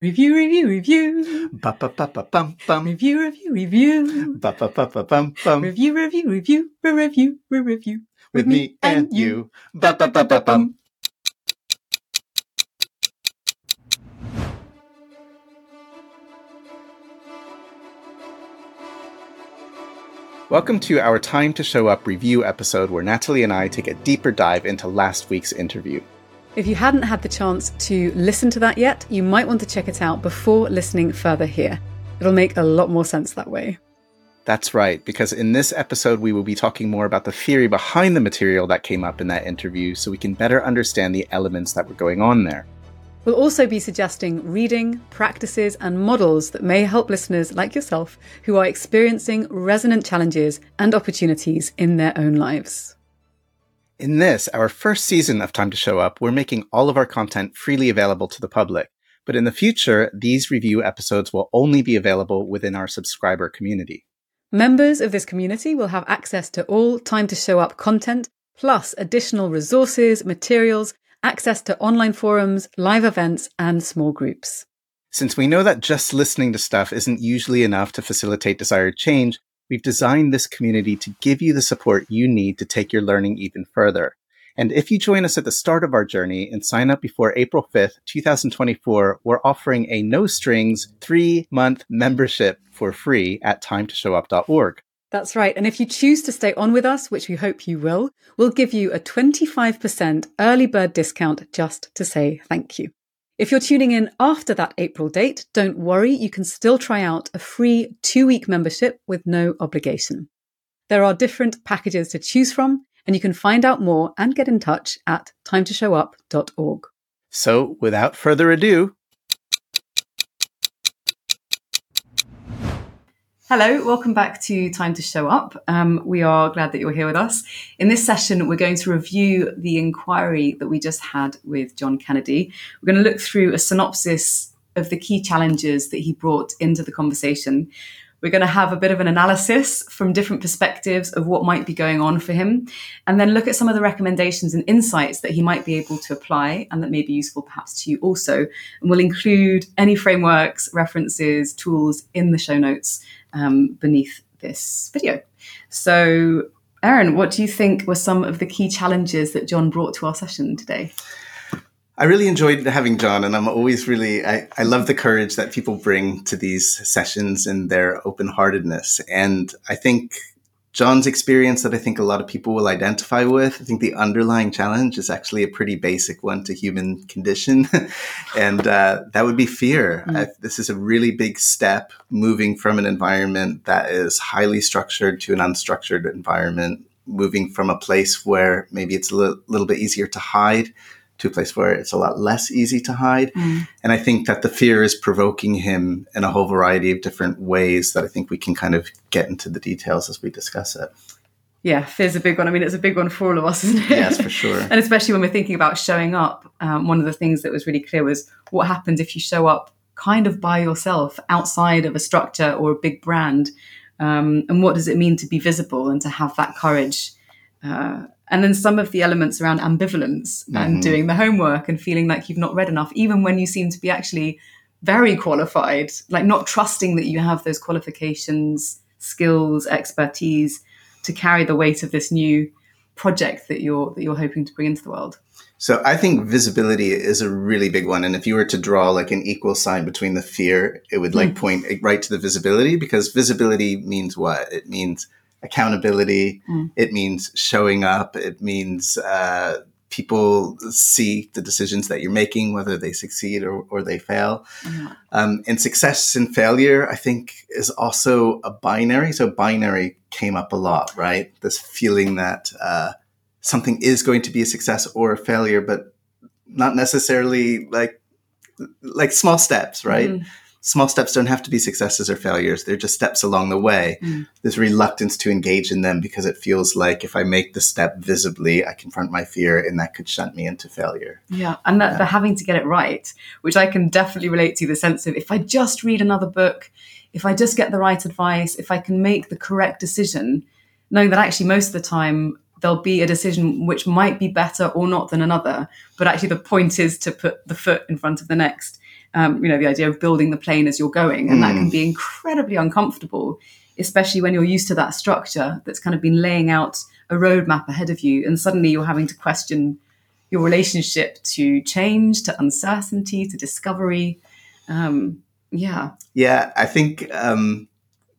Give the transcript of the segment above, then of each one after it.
Review, review, review. Ba ba ba ba bum bum. Review, review, review. Ba ba ba ba bum bum. Review, review, review. Re-review, re-review. With me and you. Ba ba ba ba bum. Welcome to our Time to Show Up review episode where Nathalie and I take a deeper dive into last week's interview. If you hadn't had the chance to listen to that yet, you might want to check it out before listening further here. It'll make a lot more sense that way. That's right, because in this episode, we will be talking more about the theory behind the material that came up in that interview so we can better understand the elements that were going on there. We'll also be suggesting reading, practices, and models that may help listeners like yourself who are experiencing resonant challenges and opportunities in their own lives. In this, our first season of Time to Show Up, we're making all of our content freely available to the public. But in the future, these review episodes will only be available within our subscriber community. Members of this community will have access to all Time to Show Up content, plus additional resources, materials, access to online forums, live events, and small groups. Since we know that just listening to stuff isn't usually enough to facilitate desired change, we've designed this community to give you the support you need to take your learning even further. And if you join us at the start of our journey and sign up before April 5th, 2024, we're offering a no strings three month membership for free at timetoshowup.org. That's right. And if you choose to stay on with us, which we hope you will, we'll give you a 25% early bird discount just to say thank you. If you're tuning in after that April date, don't worry, you can still try out a free two week membership with no obligation. There are different packages to choose from, and you can find out more and get in touch at timetoshowup.org. So, without further ado, Hello, welcome back to Time to Show Up. Um, we are glad that you're here with us. In this session, we're going to review the inquiry that we just had with John Kennedy. We're going to look through a synopsis of the key challenges that he brought into the conversation. We're going to have a bit of an analysis from different perspectives of what might be going on for him, and then look at some of the recommendations and insights that he might be able to apply and that may be useful perhaps to you also. And we'll include any frameworks, references, tools in the show notes um, beneath this video. So, Aaron, what do you think were some of the key challenges that John brought to our session today? I really enjoyed having John, and I'm always really, I, I love the courage that people bring to these sessions and their open heartedness. And I think John's experience that I think a lot of people will identify with. I think the underlying challenge is actually a pretty basic one to human condition, and uh, that would be fear. Mm. I, this is a really big step moving from an environment that is highly structured to an unstructured environment, moving from a place where maybe it's a li- little bit easier to hide to a place where it's a lot less easy to hide. Mm. And I think that the fear is provoking him in a whole variety of different ways that I think we can kind of get into the details as we discuss it. Yeah, fear's a big one. I mean, it's a big one for all of us, isn't it? Yes, for sure. and especially when we're thinking about showing up, um, one of the things that was really clear was what happens if you show up kind of by yourself outside of a structure or a big brand. Um, and what does it mean to be visible and to have that courage? Uh, and then some of the elements around ambivalence mm-hmm. and doing the homework and feeling like you've not read enough, even when you seem to be actually very qualified, like not trusting that you have those qualifications, skills, expertise to carry the weight of this new project that you're that you're hoping to bring into the world. So I think visibility is a really big one. And if you were to draw like an equal sign between the fear, it would like mm. point right to the visibility because visibility means what? It means accountability. Mm. It means showing up. It means uh, people see the decisions that you're making, whether they succeed or, or they fail. Mm. Um, and success and failure, I think, is also a binary. So binary came up a lot, right? This feeling that uh, something is going to be a success or a failure, but not necessarily like like small steps, right? Mm small steps don't have to be successes or failures. They're just steps along the way. Mm. There's reluctance to engage in them because it feels like if I make the step visibly, I confront my fear and that could shunt me into failure. Yeah. And that yeah. the having to get it right, which I can definitely relate to the sense of if I just read another book, if I just get the right advice, if I can make the correct decision, knowing that actually most of the time there'll be a decision which might be better or not than another. But actually, the point is to put the foot in front of the next Um, you know, the idea of building the plane as you're going, and that can Mm. be incredibly uncomfortable, especially when you're used to that structure that's kind of been laying out a roadmap ahead of you, and suddenly you're having to question your relationship to change, to uncertainty, to discovery. Um, yeah, Yeah, I think um,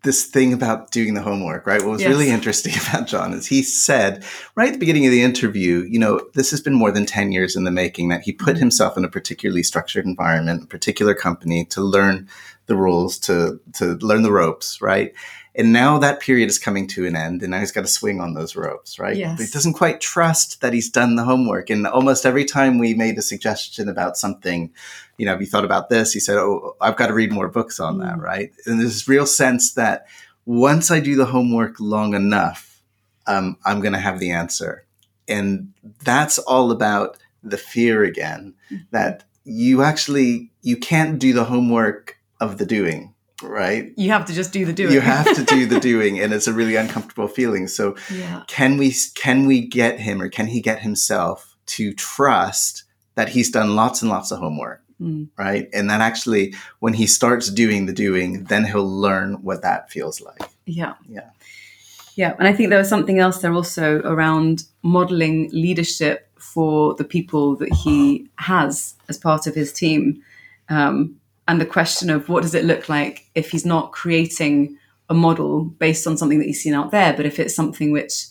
this thing about doing the homework, right? What was Yes. really interesting about John is he said right at the beginning of the interview, you know, this has been more than 10 years in the making that he put mm-hmm. himself in a particularly structured environment, a particular company to learn the rules, to, to learn the ropes, right? And now that period is coming to an end, and now he's got to swing on those ropes, right? Yes. But he doesn't quite trust that he's done the homework. And almost every time we made a suggestion about something, you know, have you thought about this? He said, Oh, I've got to read more books on that, Mm. right? And there's this real sense that once I do the homework long enough, um, I'm going to have the answer. And that's all about the fear again that you actually you can't do the homework of the doing, right? you have to just do the doing. You have to do the doing, and it's a really uncomfortable feeling. So yeah, can we can we get him or can he get himself to trust that he's done lots and lots of homework Mm. right and that actually when he starts doing the doing then he'll learn what that feels like yeah, Yeah. yeah. And I think there was something else there also around modeling leadership for the people that he has as part of his team, um, and the question of what does it look like if he's not creating a model based on something that he's seen out there, but if it's something which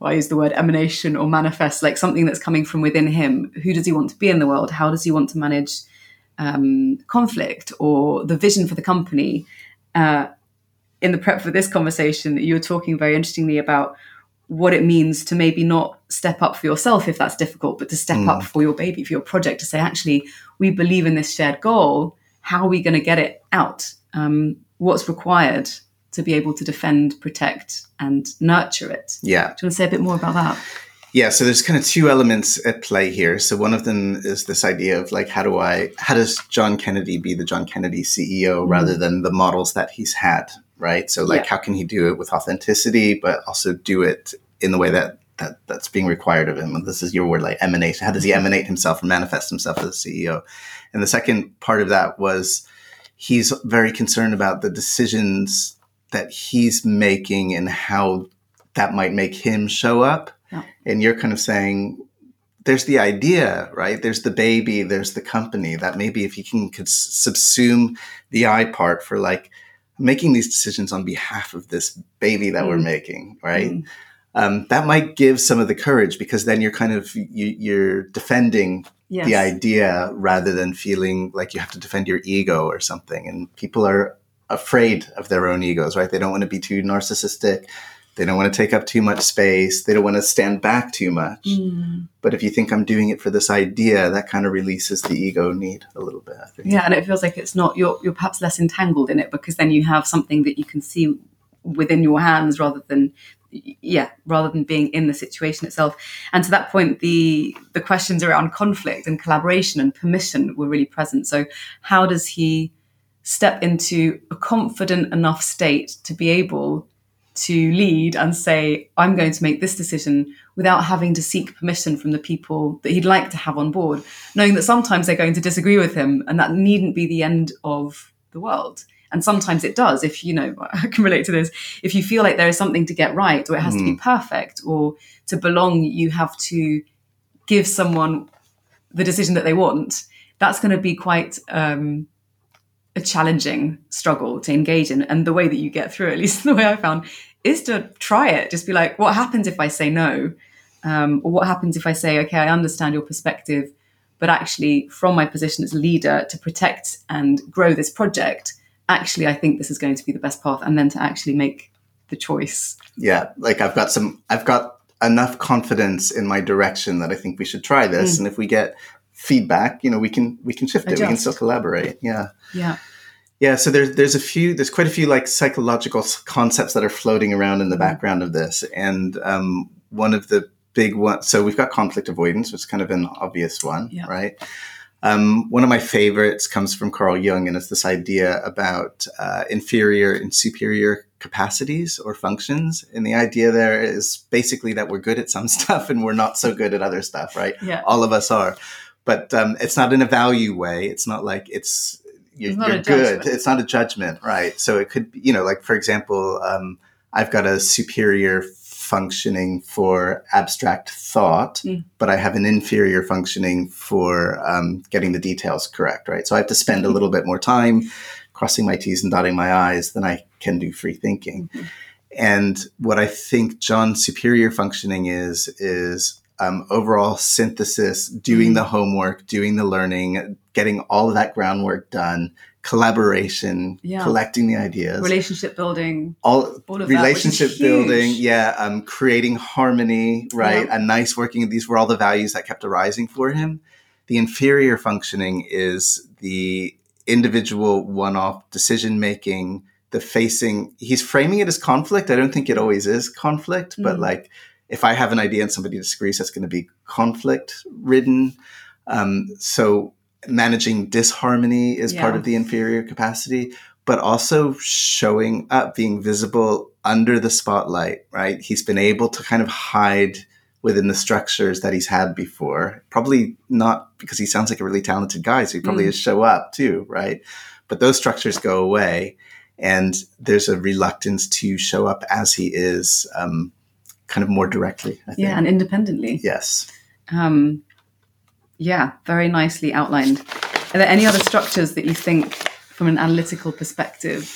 well, I use the word emanation or manifest, like something that's coming from within him. Who does he want to be in the world? How does he want to manage um, conflict or the vision for the company? Uh, in the prep for this conversation, you were talking very interestingly about what it means to maybe not step up for yourself if that's difficult, but to step Mm. up for your baby, for your project, to say, actually, we believe in this shared goal. How are we going to get it out? Um, what's required to be able to defend, protect, and nurture it? yeah Do you want to say a bit more about that? yeah so there's kind of two elements at play here so one of them is this idea of like how do i how does john kennedy be the john kennedy ceo Mhm. rather than the models that he's had right so like Yeah. how can he do it with authenticity but also do it in the way that that that's being required of him and this is your word like emanate how does he emanate himself and manifest himself as a ceo and the second part of that was he's very concerned about the decisions that he's making and how that might make him show up Yeah. and you're kind of saying there's the idea right there's the baby there's the company that maybe if you can could subsume the i part for like making these decisions on behalf of this baby that we're Mm. making right Mm. Um, that might give some of the courage because then you're kind of you, you're defending Yes. the idea rather than feeling like you have to defend your ego or something. And people are afraid of their own egos right? They don't want to be too narcissistic. They don't want to take up too much space. They don't want to stand back too much. Mm. but if you think i'm doing it for this idea that kind of releases the ego need a little bit Yeah, and it feels like it's not you're you're perhaps less entangled in it because then you have something that you can see within your hands rather than yeah rather than being in the situation itself. And to that point the the questions around conflict and collaboration and permission were really present. So how does he step into a confident enough state to be able to lead and say i'm going to make this decision without having to seek permission from the people that he'd like to have on board knowing that sometimes they're going to disagree with him and that needn't be the end of the world and sometimes it does if you know i can relate to this. If you feel like there is something to get right or it has to be perfect or to belong you have to give someone the decision that they want. That's going to be quite um, a challenging struggle to engage in. And the way that you get through at least the way i found is to try it. Just be like what happens if i say no? Um, or what happens if i say okay i understand your perspective but actually from my position as a leader to protect and grow this project actually i think this is going to be the best path and then to actually make the choice yeah like i've got some i've got enough confidence in my direction that i think we should try this Mm. and if we get feedback you know we can we can shift it we can still collaborate yeah yeah yeah so there's there's a few there's quite a few like psychological concepts that are floating around in the Mhm. background of this and um, one of the big ones so we've got conflict avoidance which is kind of an obvious one Yeah. right um, one of my favorites comes from Carl Jung, and it's this idea about uh, inferior and superior capacities or functions. And the idea there is basically that we're good at some stuff and we're not so good at other stuff, right? yeah All of us are. but um, it's not in a value way. It's not like it's you're, It's you're good. It's not a judgment, right? So it could, be, you know, like for example, um, I've got a superior functioning for abstract thought, Mm. but I have an inferior functioning for um, getting the details correct, right? So I have to spend a little bit more time crossing my T's and dotting my I's than I can do free thinking. Mhm. And what I think John's superior functioning is, is um, overall synthesis, doing Mm. the homework, doing the learning, getting all of that groundwork done, collaboration, Yeah. collecting the ideas, Relationship building. all, all relationship that, building, yeah, um, creating harmony, right? Yeah. A nice working. These were all the values that kept arising for him. The inferior functioning is the individual one-off decision making, the facing. He's framing it as conflict. I don't think it always is conflict, but Mm. like if I have an idea and somebody disagrees, that's going to be conflict ridden. Um, so managing disharmony is part of the inferior capacity but also showing up, being visible under the spotlight, right? He's been able to kind of hide within the structures that he's had before. Probably not because he sounds like a really talented guy, so he probably Mm. has show up too, right? But those structures go away, and there's a reluctance to show up as he is, um, kind of more directly. I think. Yeah, and independently. yes. Um, yeah, very nicely outlined. Are there any other structures that you think, from an analytical perspective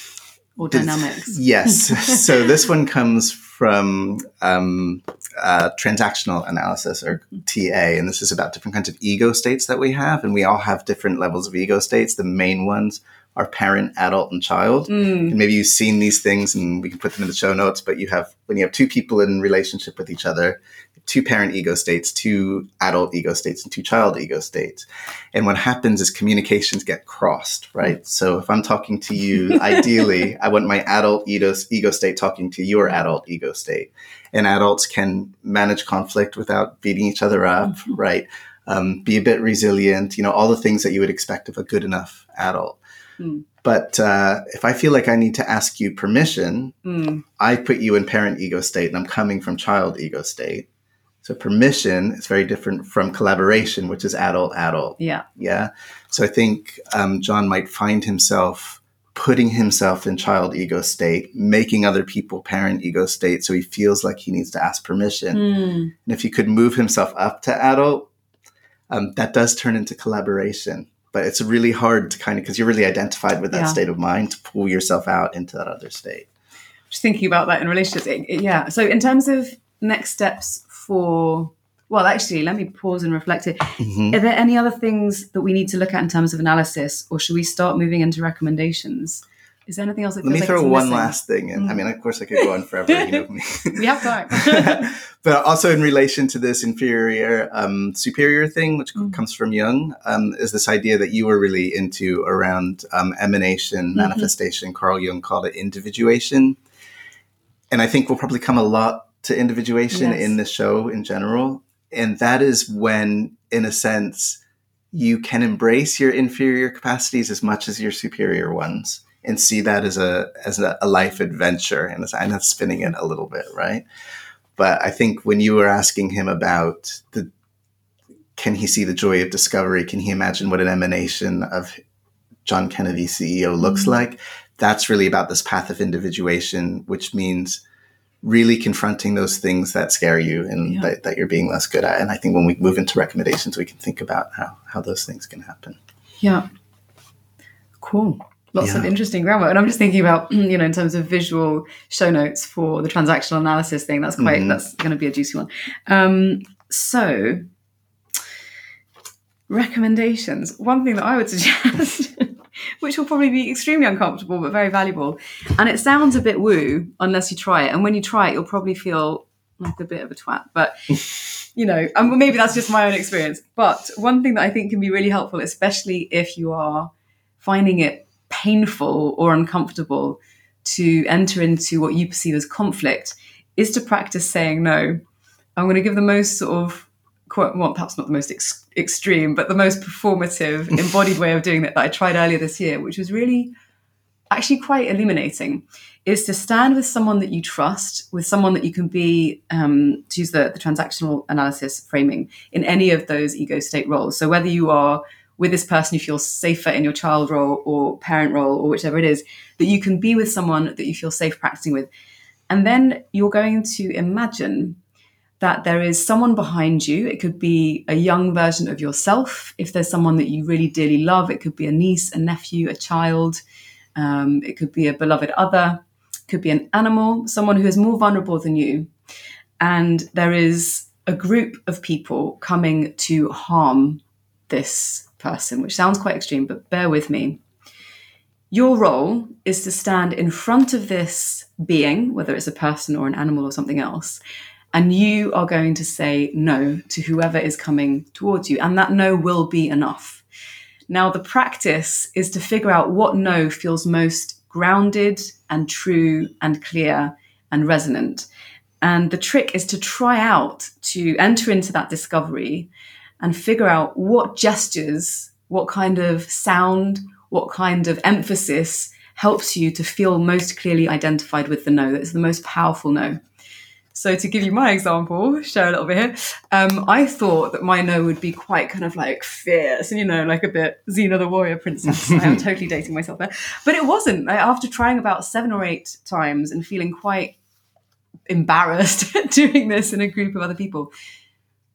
or dynamics? Yes. so this one comes from um, uh, transactional analysis or TA, and this is about different kinds of ego states that we have, and we all have different levels of ego states. The main ones are parent, adult, and child. Mm, And maybe you've seen these things, and we can put them in the show notes. But you have when you have two people in relationship with each other, two parent ego states, two adult ego states, and two child ego states. And what happens is communications get crossed, right? So if I'm talking to you, ideally, I want my adult ego, ego state talking to your adult ego state. And adults can manage conflict without beating each other up, right? Um, be a bit resilient, you know, all the things that you would expect of a good enough adult. Hmm. But uh, if I feel like I need to ask you permission, mm, I put you in parent ego state and I'm coming from child ego state. So permission is very different from collaboration, which is adult adult. yeah. Yeah. So I think um, John might find himself putting himself in child ego state, making other people parent ego state. So he feels like he needs to ask permission. Mm, And if he could move himself up to adult, um, that does turn into collaboration. But it's really hard to kind of, because you're really identified with that Yeah. state of mind, to pull yourself out into that other state. just thinking about that in relationships. It- it- yeah. So, in terms of next steps for, well, actually, let me pause and reflect here. Mhm. Are there any other things that we need to look at in terms of analysis, or should we start moving into recommendations? Is there anything else that Let me like throw one missing? last thing in. I Mm. mean, of course, I could go on forever. You know me. We have time. but also in relation to this inferior um, superior thing, which Mm. comes from Jung, um, is this idea that you were really into around um, emanation, Mhm. manifestation. Carl Jung called it individuation. And I think we'll probably come a lot to individuation Yes. in the show in general. And that is when, in a sense, you can embrace your inferior capacities as much as your superior ones and see that as a as a, a life adventure and as, and that's spinning it a little bit right but i think when you were asking him about the can he see the joy of discovery can he imagine what an emanation of john kennedy ceo looks Mhm. like that's really about this path of individuation which means really confronting those things that scare you and Yeah. that, that you're being less good at and i think when we move into recommendations we can think about how how those things can happen Yeah. Cool. Lots of Yeah. interesting grammar. And I'm just thinking about, you know, in terms of visual show notes for the transactional analysis thing, that's quite, Mhm. that's going to be a juicy one. Um, so, recommendations. One thing that I would suggest, which will probably be extremely uncomfortable but very valuable, and it sounds a bit woo unless you try it. And when you try it, you'll probably feel like a bit of a twat. But you know, and maybe that's just my own experience. But one thing that I think can be really helpful, especially if you are finding it painful or uncomfortable to enter into what you perceive as conflict, is to practice saying no. I'm going to give the most sort of quote, well, perhaps not the most ex- extreme, but the most performative, embodied way of doing that that I tried earlier this year, which was really actually quite illuminating is to stand with someone that you trust, with someone that you can be, um, to use the, the transactional analysis framing, in any of those ego state roles. So whether you are with this person you feel safer in your child role or parent role or whichever it is, that you can be with someone that you feel safe practicing with. And then you're going to imagine that there is someone behind you. It could be a young version of yourself. If there's someone that you really dearly love, it could be a niece, a nephew, a child. Um, it could be a beloved other could be an animal, someone who is more vulnerable than you. And there is a group of people coming to harm this person, which sounds quite extreme, but bear with me. Your role is to stand in front of this being, whether it's a person or an animal or something else, and you are going to say no to whoever is coming towards you. And that no will be enough. Now, the practice is to figure out what no feels most grounded and true and clear and resonant. And the trick is to try out to enter into that discovery and figure out what gestures, what kind of sound, what kind of emphasis helps you to feel most clearly identified with the no. That's the most powerful no. So to give you my example, share a little bit here. Um, I thought that my no would be quite kind of like fierce and you know like a bit Xena the warrior princess. I am totally dating myself there, but it wasn't. After trying about seven or eight times and feeling quite embarrassed doing this in a group of other people,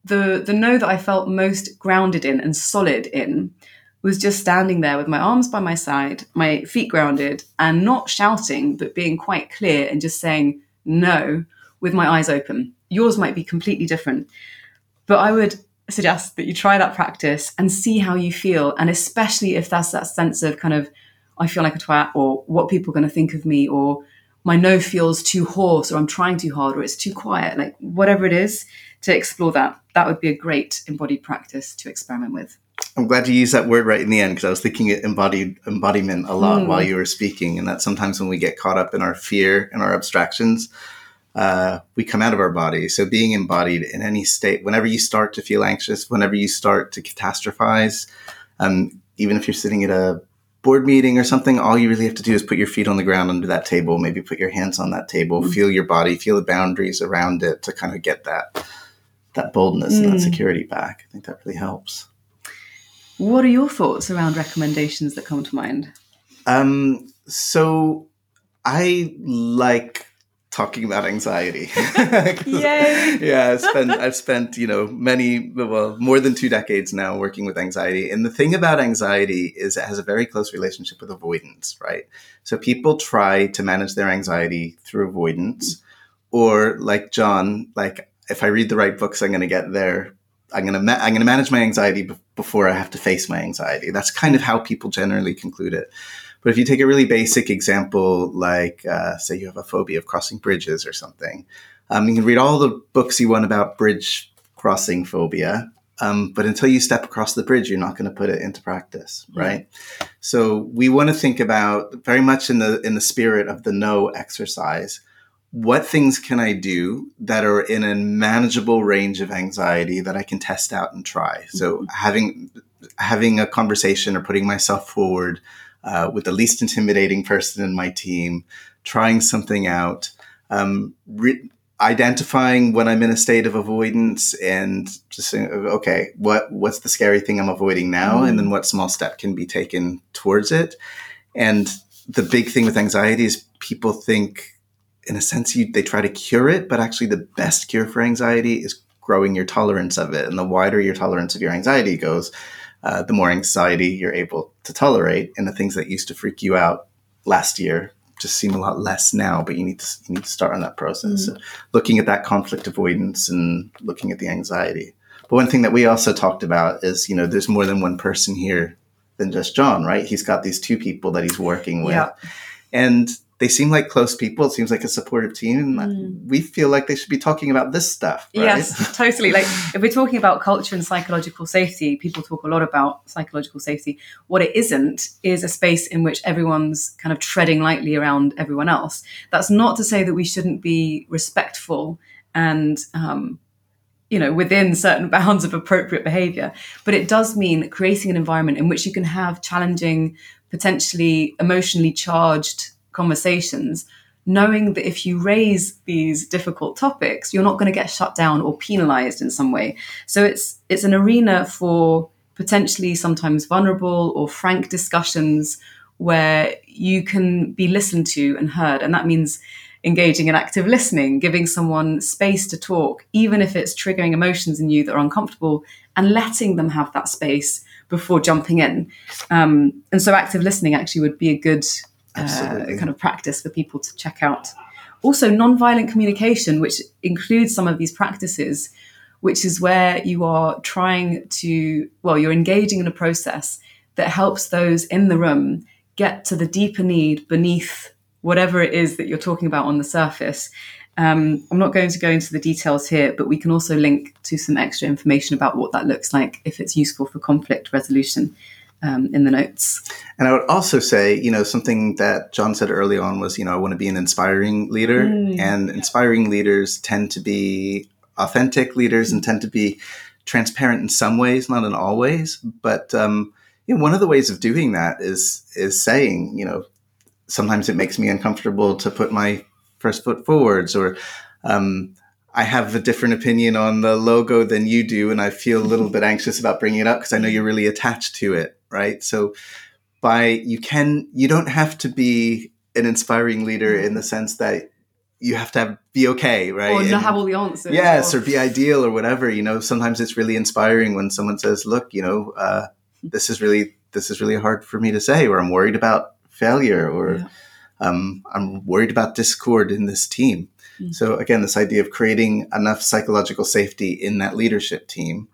the the no that I felt most grounded in and solid in was just standing there with my arms by my side, my feet grounded, and not shouting, but being quite clear and just saying no with my eyes open. Yours might be completely different. But I would suggest that you try that practice and see how you feel. And especially if that's that sense of kind of, I feel like a twat, or what people are going to think of me, or my no feels too hoarse, or I'm trying too hard, or it's too quiet, like whatever it is, to explore that. That would be a great embodied practice to experiment with. I'm glad you used that word right in the end because I was thinking embodied embodiment a lot mm. while you were speaking, and that sometimes when we get caught up in our fear and our abstractions, uh, we come out of our body. So being embodied in any state, whenever you start to feel anxious, whenever you start to catastrophize, um, even if you're sitting at a board meeting or something, all you really have to do is put your feet on the ground under that table, maybe put your hands on that table, mm. feel your body, feel the boundaries around it to kind of get that that boldness mm. and that mm. security back. I think that really helps. What are your thoughts around recommendations that come to mind? Um, so I like talking about anxiety. Yay! yeah, I've spent I've spent you know many well more than two decades now working with anxiety, and the thing about anxiety is it has a very close relationship with avoidance, right? So people try to manage their anxiety through avoidance, or like John, like if I read the right books, I'm going to get there. I'm going to ma- I'm going to manage my anxiety before I have to face my anxiety. That's kind of how people generally conclude it. But if you take a really basic example, like uh, say you have a phobia of crossing bridges or something, um, you can read all the books you want about bridge crossing phobia. Um, but until you step across the bridge, you're not going to put it into practice, right? So we want to think about very much in the in the spirit of the no exercise. What things can I do that are in a manageable range of anxiety that I can test out and try? So mm-hmm. having having a conversation or putting myself forward uh, with the least intimidating person in my team, trying something out, um, re- identifying when I'm in a state of avoidance, and just saying, okay, what what's the scary thing I'm avoiding now, mm. and then what small step can be taken towards it. And the big thing with anxiety is people think, in a sense, you, they try to cure it, but actually the best cure for anxiety is growing your tolerance of it. And the wider your tolerance of your anxiety goes, uh, the more anxiety you're able to tolerate, and the things that used to freak you out last year just seem a lot less now. But you need to you need to start on that process, mm-hmm. looking at that conflict avoidance and looking at the anxiety. But one thing that we also talked about is, you know, there's more than one person here than just John, right? He's got these two people that he's working with, yeah. and they seem like close people. It seems like a supportive team. Mm. We feel like they should be talking about this stuff. Right? Yes, totally. Like if we're talking about culture and psychological safety, people talk a lot about psychological safety. What it isn't is a space in which everyone's kind of treading lightly around everyone else. That's not to say that we shouldn't be respectful and um, you know within certain bounds of appropriate behavior but it does mean creating an environment in which you can have challenging potentially emotionally charged conversations, knowing that if you raise these difficult topics, you're not going to get shut down or penalized in some way. So it's it's an arena for potentially sometimes vulnerable or frank discussions where you can be listened to and heard. And that means engaging in active listening, giving someone space to talk, even if it's triggering emotions in you that are uncomfortable, and letting them have that space before jumping in. Um, and so, active listening actually would be a good uh, kind of practice for people to check out. Also, nonviolent communication, which includes some of these practices, which is where you are trying to, well, you're engaging in a process that helps those in the room get to the deeper need beneath whatever it is that you're talking about on the surface. Um, I'm not going to go into the details here, but we can also link to some extra information about what that looks like if it's useful for conflict resolution um, in the notes. And I would also say, you know, something that John said early on was, you know, I want to be an inspiring leader. Mm. And inspiring leaders tend to be authentic leaders and tend to be transparent in some ways, not in all ways. But um, you know, one of the ways of doing that is is saying, you know, sometimes it makes me uncomfortable to put my first foot forwards or um, I have a different opinion on the logo than you do, and I feel a little bit anxious about bringing it up because I know you're really attached to it, right? So, by you can you don't have to be an inspiring leader in the sense that you have to have, be okay, right? Or not have all the answers. Yes, or, or, be ideal or whatever. You know, sometimes it's really inspiring when someone says, "Look, you know, uh, this is really this is really hard for me to say," or "I'm worried about failure," or yeah. Um, "I'm worried about discord in this team." Mm-hmm. So again, this idea of creating enough psychological safety in that leadership team,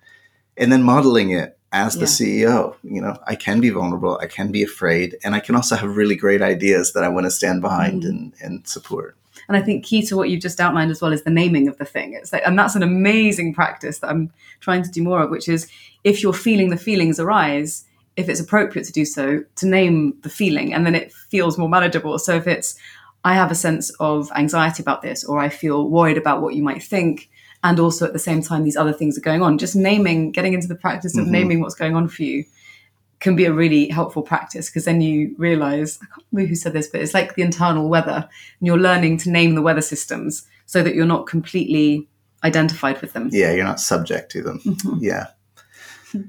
and then modeling it as the yeah. CEO. You know, I can be vulnerable, I can be afraid, and I can also have really great ideas that I want to stand behind mm-hmm. and, and support. And I think key to what you've just outlined as well is the naming of the thing. It's like, and that's an amazing practice that I'm trying to do more of, which is if you're feeling the feelings arise, if it's appropriate to do so, to name the feeling, and then it feels more manageable. So if it's I have a sense of anxiety about this, or I feel worried about what you might think. And also at the same time, these other things are going on. Just naming, getting into the practice of mm-hmm. naming what's going on for you can be a really helpful practice because then you realize, I can't remember who said this, but it's like the internal weather. And you're learning to name the weather systems so that you're not completely identified with them. Yeah, you're not subject to them. Mm-hmm. Yeah.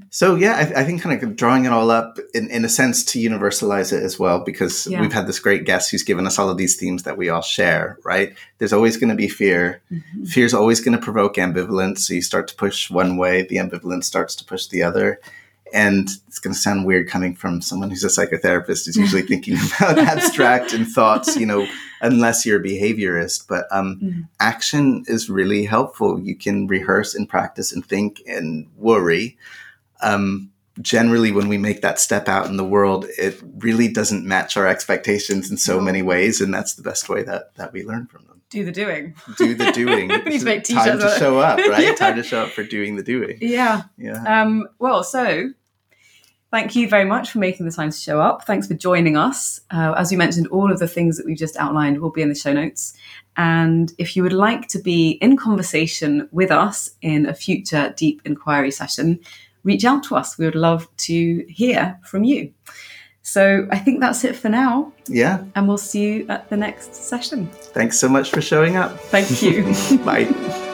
So yeah, I, I, think kind of drawing it all up in, in a sense to universalize it as well, because yeah. we've had this great guest who's given us all of these themes that we all share, right? There's always going to be fear. Mm-hmm. Fear is always going to provoke ambivalence. So you start to push one way, the ambivalence starts to push the other. And it's going to sound weird coming from someone who's a psychotherapist who's usually thinking about abstract and thoughts, you know, unless you're a behaviorist. But um, mm-hmm. action is really helpful. You can rehearse and practice and think and worry um, generally when we make that step out in the world, it really doesn't match our expectations in so many ways, and that's the best way that that we learn from them. Do the doing. Do the doing. we need to make time to show up, right? yeah. Time to show up for doing the doing. Yeah. Yeah. Um, well, so thank you very much for making the time to show up. Thanks for joining us. Uh, as we mentioned, all of the things that we've just outlined will be in the show notes. And if you would like to be in conversation with us in a future deep inquiry session, reach out to us. We would love to hear from you. So I think that's it for now. Yeah. And we'll see you at the next session. Thanks so much for showing up. Thank you. Bye.